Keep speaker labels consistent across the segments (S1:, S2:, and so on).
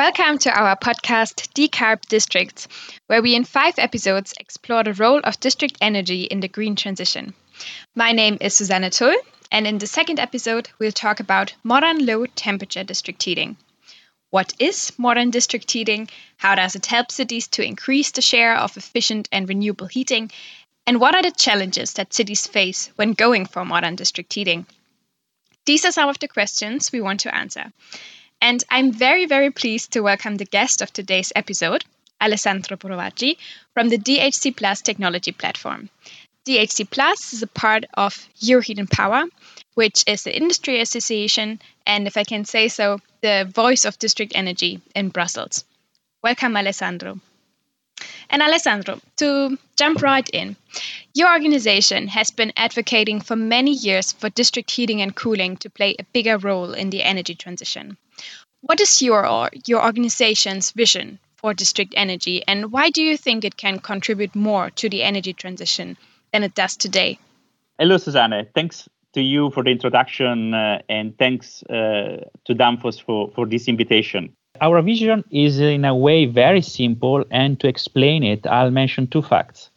S1: Welcome to our podcast Decarb Districts, where we in five episodes explore the role of district energy in the green transition. My name is Susanne Tull, and in the second episode, we'll talk about modern low temperature district heating. What is modern district heating? How does it help cities to increase the share of efficient and renewable heating? And what are the challenges that cities face when going for modern district heating? These are some of the questions we want to answer. And I'm very, very pleased to welcome the guest of today's episode, Alessandro Provaggi from the DHC Plus technology platform. DHC Plus is a part of Euroheat and Power, which is the industry association, and if I can say so, the voice of district energy in Brussels. Welcome, Alessandro. And Alessandro, to jump right in, your organization has been advocating for many years for district heating and cooling to play a bigger role in the energy transition. What is your your organization's vision for district energy, and why do you think it can contribute more to the energy transition than it does today?
S2: Hello, Susanne. Thanks to you for the introduction, uh, and thanks uh, to Danfoss for, for this invitation. Our vision is in a way very simple, and to explain it, I'll mention two facts.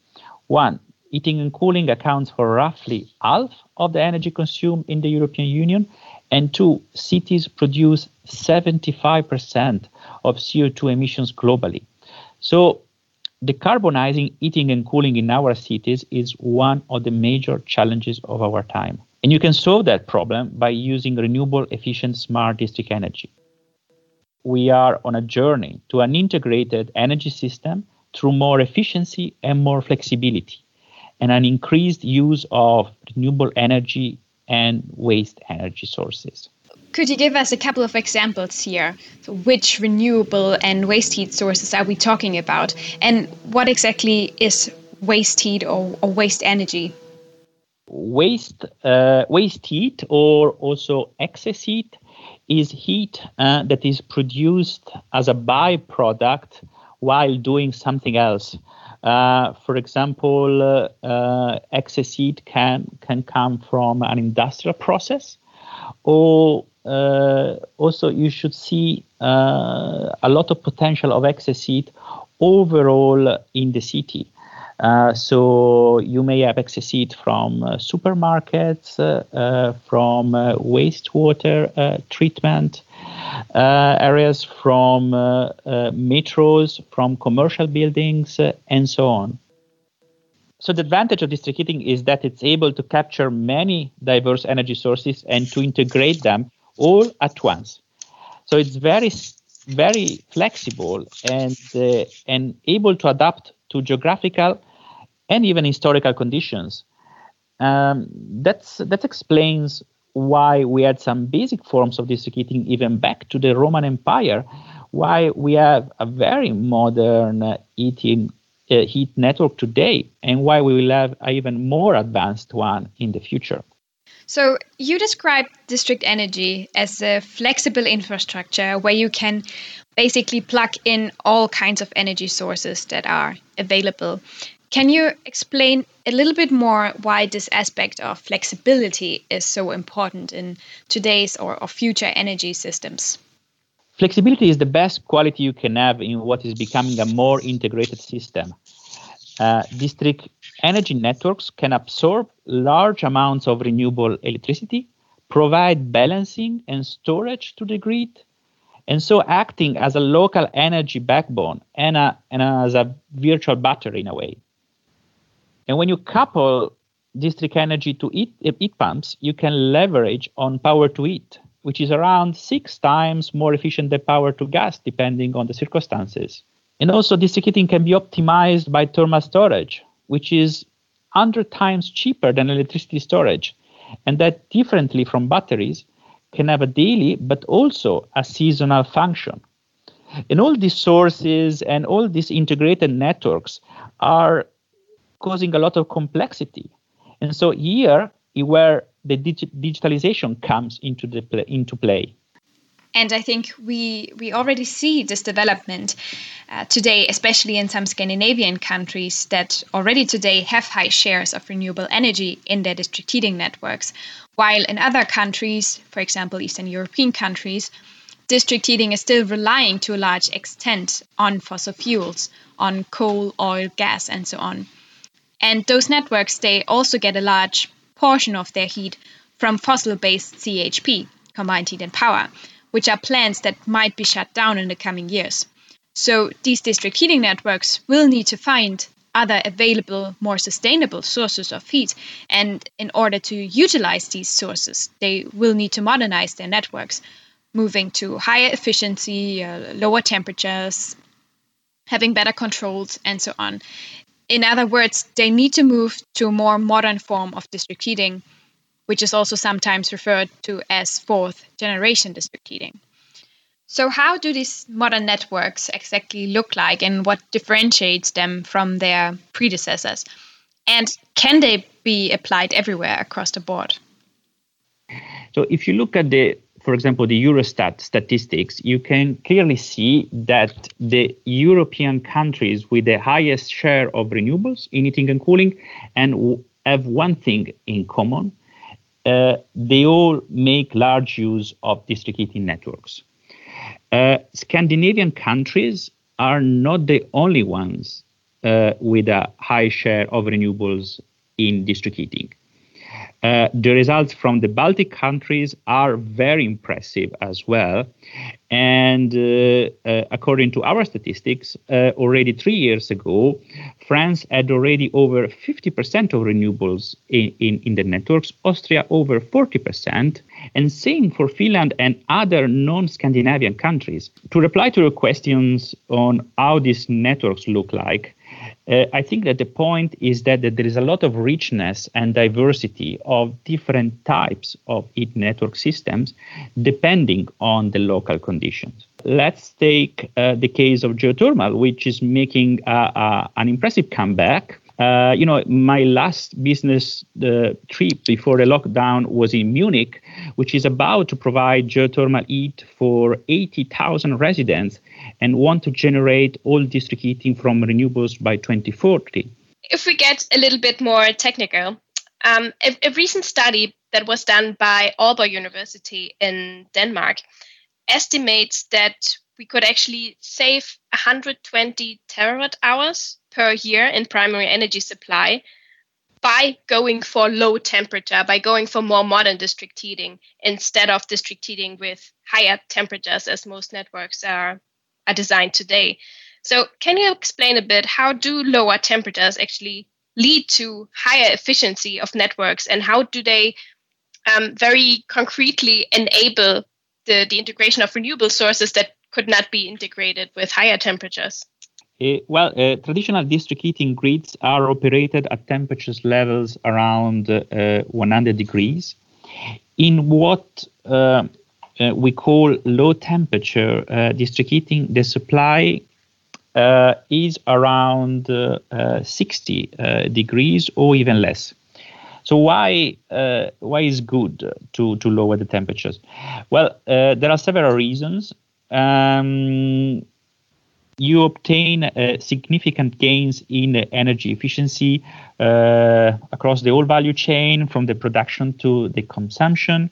S2: One, heating and cooling accounts for roughly half of the energy consumed in the European Union, and two, cities produce 75% of CO2 emissions globally. So, decarbonizing heating and cooling in our cities is one of the major challenges of our time. And you can solve that problem by using renewable, efficient, smart district energy we are on a journey to an integrated energy system through more efficiency and more flexibility, and an increased use of renewable energy and waste energy sources.
S1: Could you give us a couple of examples here? So which renewable and waste heat sources are we talking about? And what exactly is waste heat or, or waste energy?
S2: Waste, uh, waste heat, or also excess heat, is heat uh, that is produced as a byproduct while doing something else. Uh, for example, uh, excess heat can can come from an industrial process, or uh, also you should see uh, a lot of potential of excess heat overall in the city. Uh, so you may have excess heat from uh, supermarkets, uh, from wastewater treatment areas, from metros, from commercial buildings, and so on. So the advantage of district heating is that it's able to capture many diverse energy sources and to integrate them all at once. So it's very very flexible and uh, and able to adapt to geographical and even historical conditions. Um, that's that explains why we had some basic forms of district heating even back to the Roman Empire. Why we have a very modern uh, heating uh, heat network today, and why we will have an even more advanced one in the future.
S1: So, you describe district energy as a flexible infrastructure where you can basically plug in all kinds of energy sources that are available. Can you explain a little bit more why this aspect of flexibility is so important in today's or, or future energy systems?
S2: Flexibility is the best quality you can have in what is becoming a more integrated system. Uh, district energy networks can absorb large amounts of renewable electricity, provide balancing and storage to the grid, and so acting as a local energy backbone and, a, and as a virtual battery in a way. And when you couple district energy to heat, uh, heat pumps, you can leverage on power to heat, which is around six times more efficient than power to gas, depending on the circumstances. And also, district heating can be optimized by thermal storage, which is 100 times cheaper than electricity storage. And that, differently from batteries, can have a daily but also a seasonal function. And all these sources and all these integrated networks are causing a lot of complexity. And so here where the digi- digitalization comes into the play, into play.
S1: And I think we we already see this development uh, today, especially in some Scandinavian countries that already today have high shares of renewable energy in their district heating networks, while in other countries, for example Eastern European countries, district heating is still relying to a large extent on fossil fuels, on coal, oil, gas, and so on. And those networks, they also get a large portion of their heat from fossil based CHP, combined heat and power, which are plants that might be shut down in the coming years. So these district heating networks will need to find other available, more sustainable sources of heat. And in order to utilize these sources, they will need to modernize their networks, moving to higher efficiency, uh, lower temperatures, having better controls, and so on. In other words, they need to move to a more modern form of district heating, which is also sometimes referred to as fourth generation district heating. So, how do these modern networks exactly look like and what differentiates them from their predecessors? And can they be applied everywhere across the board?
S2: So, if you look at the for example, the Eurostat statistics, you can clearly see that the European countries with the highest share of renewables in heating and cooling and have one thing in common. Uh, they all make large use of district heating networks. Uh, Scandinavian countries are not the only ones uh, with a high share of renewables in district heating. Uh, the results from the Baltic countries are very impressive as well. And uh, uh, according to our statistics, uh, already three years ago, France had already over 50% of renewables in, in, in the networks, Austria over 40%, and same for Finland and other non Scandinavian countries. To reply to your questions on how these networks look like, uh, I think that the point is that, that, there is a lot of richness and diversity of different types of heat network systems depending on the local conditions. Let's take uh, the case of geothermal, which is making an impressive comeback. Uh, you know, my last business uh, trip before the lockdown was in Munich, which is about to provide geothermal heat for 80,000 residents and want to generate all district heating from renewables by 2040.
S3: If we get a little bit more technical, um, a, a, recent study that was done by Aalborg University in Denmark estimates that we could actually save 120 terawatt hours per year in primary energy supply by going for low temperature, by going for more modern district heating instead of district heating with higher temperatures, as most networks are are designed today. So, can you explain a bit how do lower temperatures actually lead to higher efficiency of networks, and how do they um, very concretely enable the, the integration of renewable sources that could not be integrated with higher temperatures?
S2: Uh, well, uh, traditional district heating grids are operated at temperatures levels around uh, 100 degrees. In what uh, uh, we call low temperature uh, district heating, the supply uh, is around uh, uh, 60 uh, degrees or even less. So why why is good to to lower the temperatures? Well, there are several reasons. Um, you obtain uh, significant gains in uh, energy efficiency uh, across the whole value chain, from the production to the consumption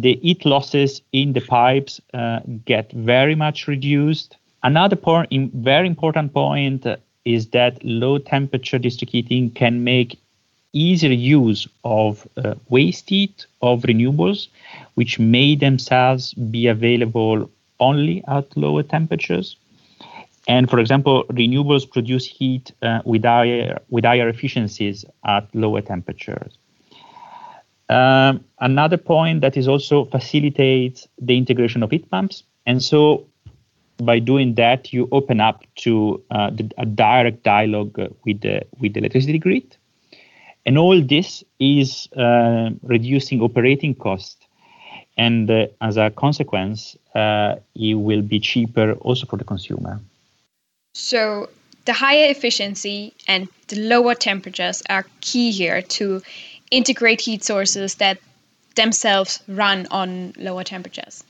S2: the heat losses in the pipes uh, get very much reduced. Another point, very important point uh, is that low temperature district heating can make easier use of uh, waste heat of renewables, which may themselves be available only at lower temperatures. And for example, renewables produce heat uh, with, higher, with higher efficiencies at lower temperatures. Um, another point that is also facilitates the integration of heat pumps. And so by doing that, you open up to uh, the, a direct dialogue with the, with the electricity grid. And all this is uh, reducing operating costs. And uh, as a consequence, uh, it will be cheaper also for the consumer.
S1: So the higher efficiency and the lower temperatures are key here to integrate heat sources that themselves run on lower temperatures.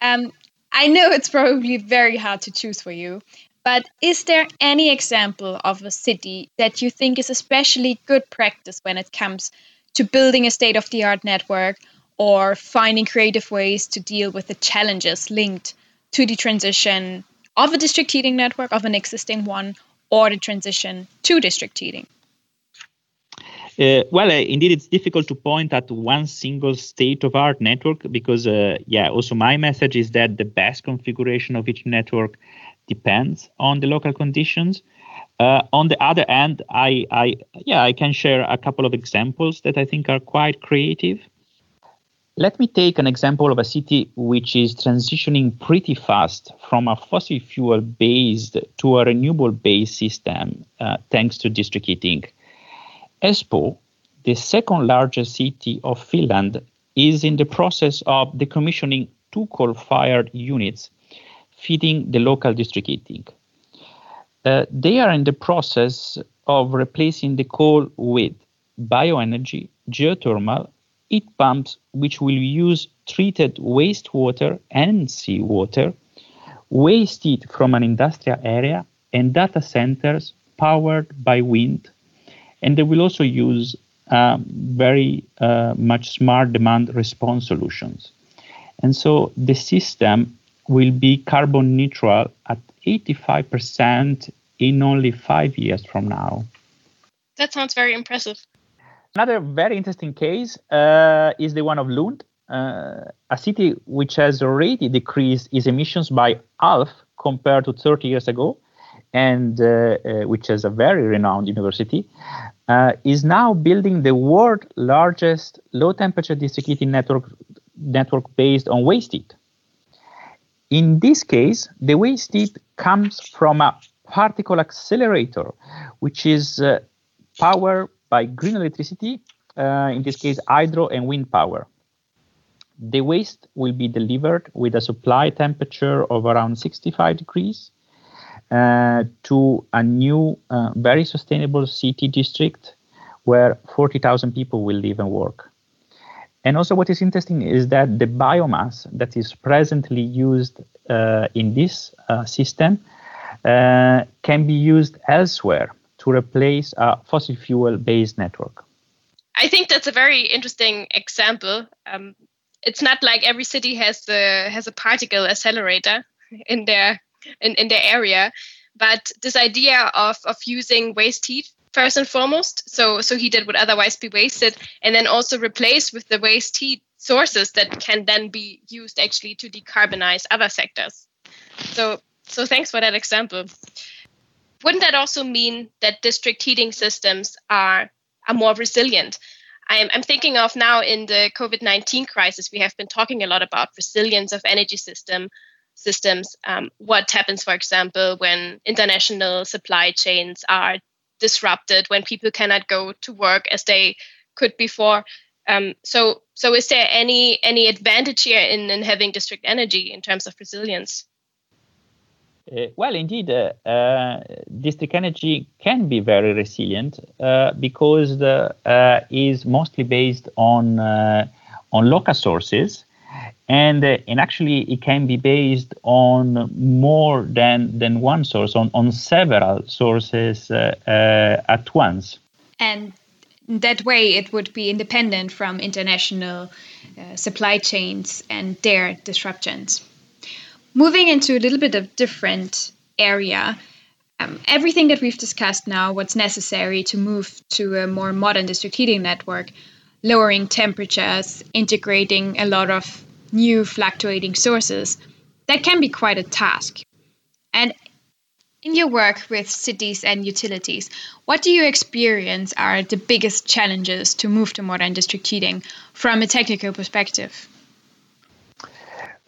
S1: Um, I know it's probably very hard to choose for you, but is there any example of a city that you think is especially good practice when it comes to building a state of the art network or finding creative ways to deal with the challenges linked to the transition of a district heating network, of an existing one, or the transition to district heating?
S2: Uh, well, uh, indeed, it's difficult to point at one single state-of-art network because, uh, yeah, also my message is that the best configuration of each network depends on the local conditions. Uh, on the other hand, I, I, yeah, I can share a couple of examples that I think are quite creative. Let me take an example of a city which is transitioning pretty fast from a fossil fuel based to a renewable based system uh, thanks to district heating. Espoo, the second largest city of Finland, is in the process of decommissioning two coal fired units feeding the local district heating. Uh, they are in the process of replacing the coal with bioenergy, geothermal, heat pumps, which will use treated wastewater and seawater, waste heat from an industrial area, and data centers powered by wind and they will also use um, very uh, much smart demand response solutions. And so the system will be carbon neutral at 85% in only five years from now.
S3: That sounds very impressive.
S2: Another very interesting case uh, is the one of Lund, uh, a city which has already decreased its emissions by half compared to 30 years ago and uh, uh, which is a very renowned university, uh, is now building the world's largest low temperature district heating network network based on waste heat. In this case, the waste heat comes from a particle accelerator, which is uh, powered by green electricity, uh, in this case, hydro and wind power. The waste will be delivered with a supply temperature of around 65 degrees to a new, uh, very sustainable city district where 40,000 people will live and work. And also, what is interesting is that the biomass that is presently used uh, in this uh, system uh, can be used elsewhere to replace a fossil fuel based network.
S3: I think that's a very interesting example. Um, it's not like every city has the has a particle accelerator in their in, in their area. But this idea of, of using waste heat first and foremost, so so heat did would otherwise be wasted, and then also replace with the waste heat sources that can then be used actually to decarbonize other sectors. So so thanks for that example. Wouldn't that also mean that district heating systems are are more resilient? I'm, I'm thinking of now in the COVID 19 crisis, we have been talking a lot about resilience of energy system, systems. Um, what happens, for example, when international supply chains are disrupted, when people cannot go to work as they could before? Um, so, so is there any any advantage here in, in having district energy in terms of resilience?
S2: Uh, well, indeed, uh, uh, district energy can be very resilient uh, because the, uh, is mostly based on uh, on local sources and uh, and actually it can be based on more than than one source on on several sources uh, uh, at once.
S1: And that way it would be independent from international uh, supply chains and their disruptions. Moving into a little bit of different area um, everything that we've discussed now what's necessary to move to a more modern district heating network lowering temperatures integrating a lot of new fluctuating sources, that can be quite a task. And in your work with cities and utilities, what do you experience are the biggest challenges to move to modern district heating from a technical perspective?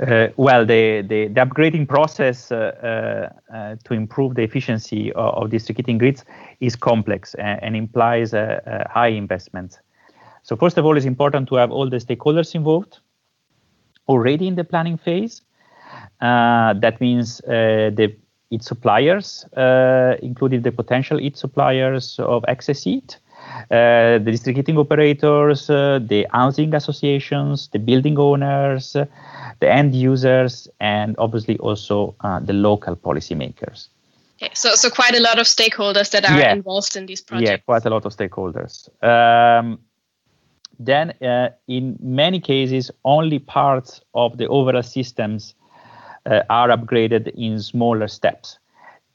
S2: Uh, well, the, the, the, upgrading process uh, uh, uh to improve the efficiency of, of, district heating grids is complex and, and implies high investments. So, first of all, it's important to have all the stakeholders involved already in the planning phase. Uh, that means uh, the heat suppliers, uh, including the potential heat suppliers of excess heat, uh, the district heating operators, uh, the housing associations, the building owners, uh, the end users, and obviously also the local policymakers.
S3: Okay, so, so quite a lot of stakeholders that are yeah. involved in these projects.
S2: Yeah, quite a lot of stakeholders. Um, then uh, in many cases only parts of the overall systems uh, are upgraded in smaller steps.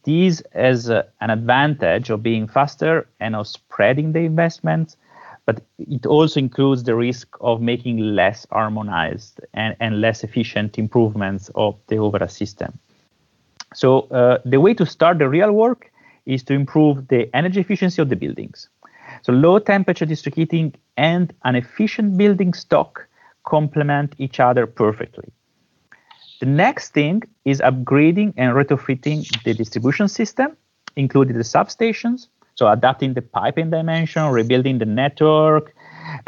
S2: This has uh, an advantage of being faster and of spreading the investments, but it also includes the risk of making less harmonized and, and less efficient improvements of the overall system. So uh, the way to start the real work is to improve the energy efficiency of the buildings. So low temperature district heating and an efficient building stock complement each other perfectly. The next thing is upgrading and retrofitting the distribution system, including the substations. So adapting the piping dimension, rebuilding the network,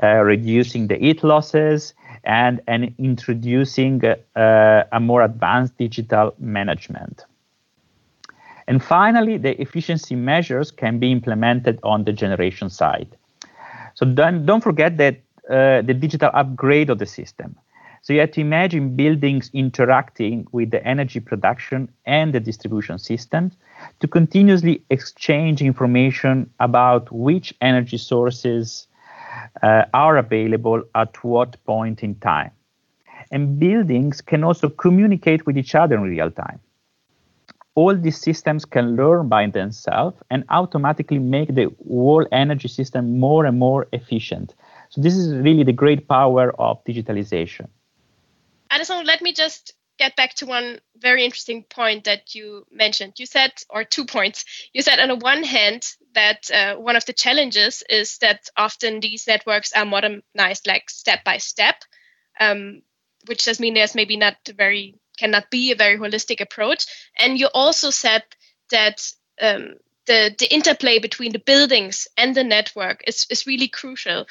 S2: uh, reducing the heat losses, and, and introducing uh, a more advanced digital management. And finally, the efficiency measures can be implemented on the generation side. So don't, don't forget that uh, the digital upgrade of the system. So you have to imagine buildings interacting with the energy production and the distribution systems to continuously exchange information about which energy sources uh, are available at what point in time. And buildings can also communicate with each other in real time. All these systems can learn by themselves and automatically make the whole energy system more and more efficient. So this is really the great power of digitalization.
S3: Alessandro, let me just get back to one very interesting point that you mentioned. You said, or two points. You said, on the one hand, that uh, one of the challenges is that often these networks are modernized like step by step, um, which does mean there's maybe not very cannot be a very holistic approach. And you also said that um, the the interplay between the buildings and the network is is really crucial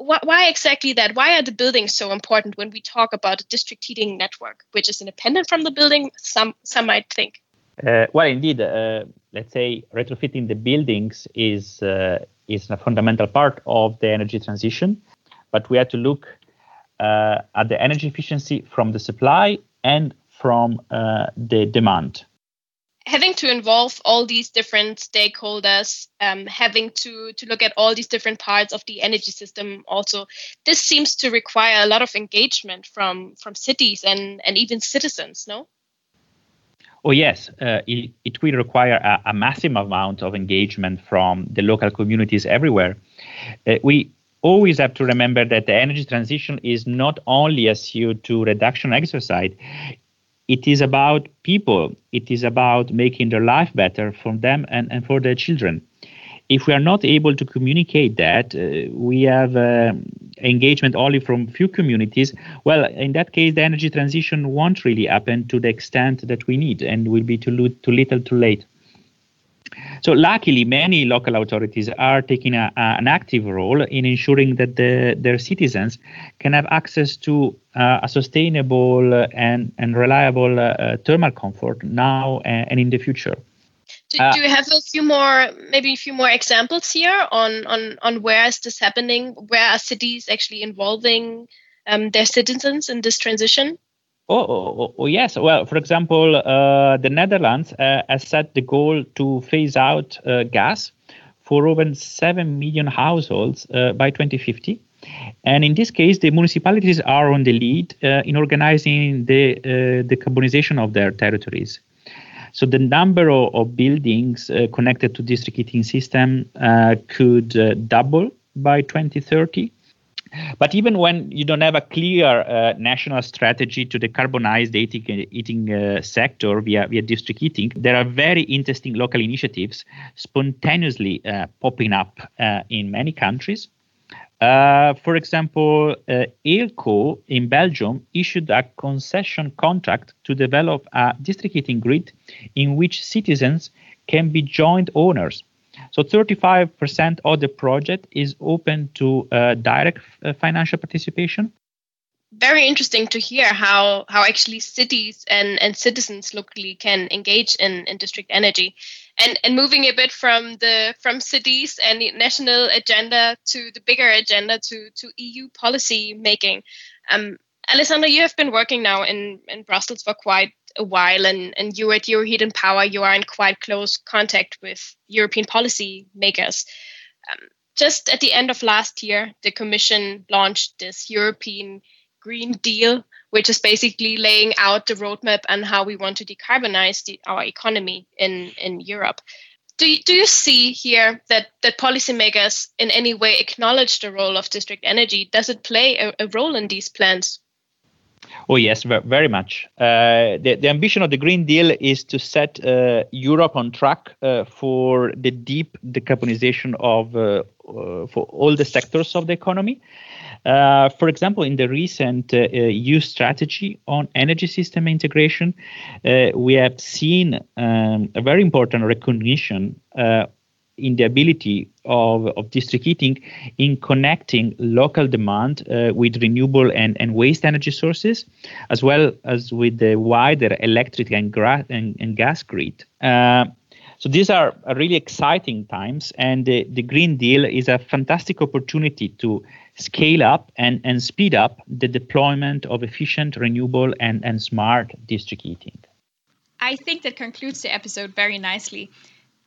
S3: why exactly that? Why are the buildings so important when we talk about a district heating network, which is independent from the building? Some some might think.
S2: Uh, well, indeed, uh, let's say retrofitting the buildings is uh, is a fundamental part of the energy transition, but we have to look uh, at the energy efficiency from the supply and from uh, the demand
S3: having to involve all these different stakeholders, um, having to to look at all these different parts of the energy system, also this seems to require a lot of engagement from from cities and and even citizens. No.
S2: Oh yes, uh, it, it will require a, a, massive amount of engagement from the local communities everywhere. Uh, we always have to remember that the energy transition is not only a CO2 reduction exercise, it is about people. It is about making their life better for them and, and for their children. If we are not able to communicate that, uh, we have uh, engagement only from few communities. Well, in that case, the energy transition won't really happen to the extent that we need, and will be too, too little, too late. So, luckily, many local authorities are taking a, a, an active role in ensuring that the, their citizens can have access to uh, a sustainable and, and reliable uh, thermal comfort now and, and in the future.
S3: Do, uh, do, you have a few more, maybe a few more examples here on, on, on where is this happening? Where are cities actually involving um, their citizens in this transition?
S2: Oh, oh, oh, oh, yes. Well, for example, uh, the Netherlands uh, has set the goal to phase out uh, gas for over 7 million households uh, by 2050. And in this case, the municipalities are on the lead uh, in organizing the uh, decarbonization of their territories. So the number of, of buildings connected to district heating system could double by 2030 but even when you don't have a clear uh, national strategy to decarbonize the eating, eating uh, sector via, via district heating, there are very interesting local initiatives spontaneously uh, popping up uh, in many countries. Uh, for example, uh, Eeklo in Belgium issued a concession contract to develop a district heating grid in which citizens can be joint owners so 35% of the project is open to uh, direct uh, financial participation.
S3: Very interesting to hear how, how actually cities and, and citizens locally can engage in, in district energy. And, and moving a bit from the from cities and the national agenda to the bigger agenda to, to EU policy making. Um, Alessandro, you have been working now in, in Brussels for quite a while and, and you at Euroheat and Power, you are in quite close contact with European policy makers. Um, just at the end of last year, the Commission launched this European Green Deal, which is basically laying out the roadmap and how we want to decarbonize the, our economy in, in Europe. Do you, do you see here that, that policymakers in any way acknowledge the role of district energy? Does it play a, a role in these plans?
S2: Oh, yes, very much. Uh, the, the ambition of the Green Deal is to set uh, Europe on track uh, for the deep decarbonization of uh, uh, for all the sectors of the economy. Uh, for example, in the recent EU strategy on energy system integration, we have seen um, a very important recognition in the ability of, of district heating in connecting local demand uh, with renewable and, and waste energy sources, as well as with the wider electric and, gra- and, and gas grid. Uh, so these are really exciting times, and the, the Green Deal is a fantastic opportunity to scale up and, and speed up the deployment of efficient, renewable, and, and smart district heating.
S1: I think that concludes the episode very nicely.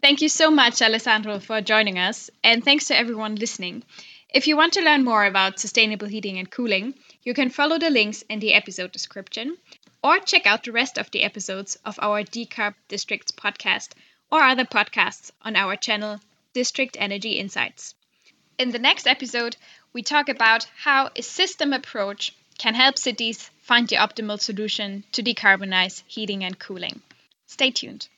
S1: Thank you so much, Alessandro, for joining us, and thanks to everyone listening. If you want to learn more about sustainable heating and cooling, you can follow the links in the episode description or check out the rest of the episodes of our Decarb Districts podcast or other podcasts on our channel, District Energy Insights. In the next episode, we talk about how a system approach can help cities find the optimal solution to decarbonize heating and cooling. Stay tuned.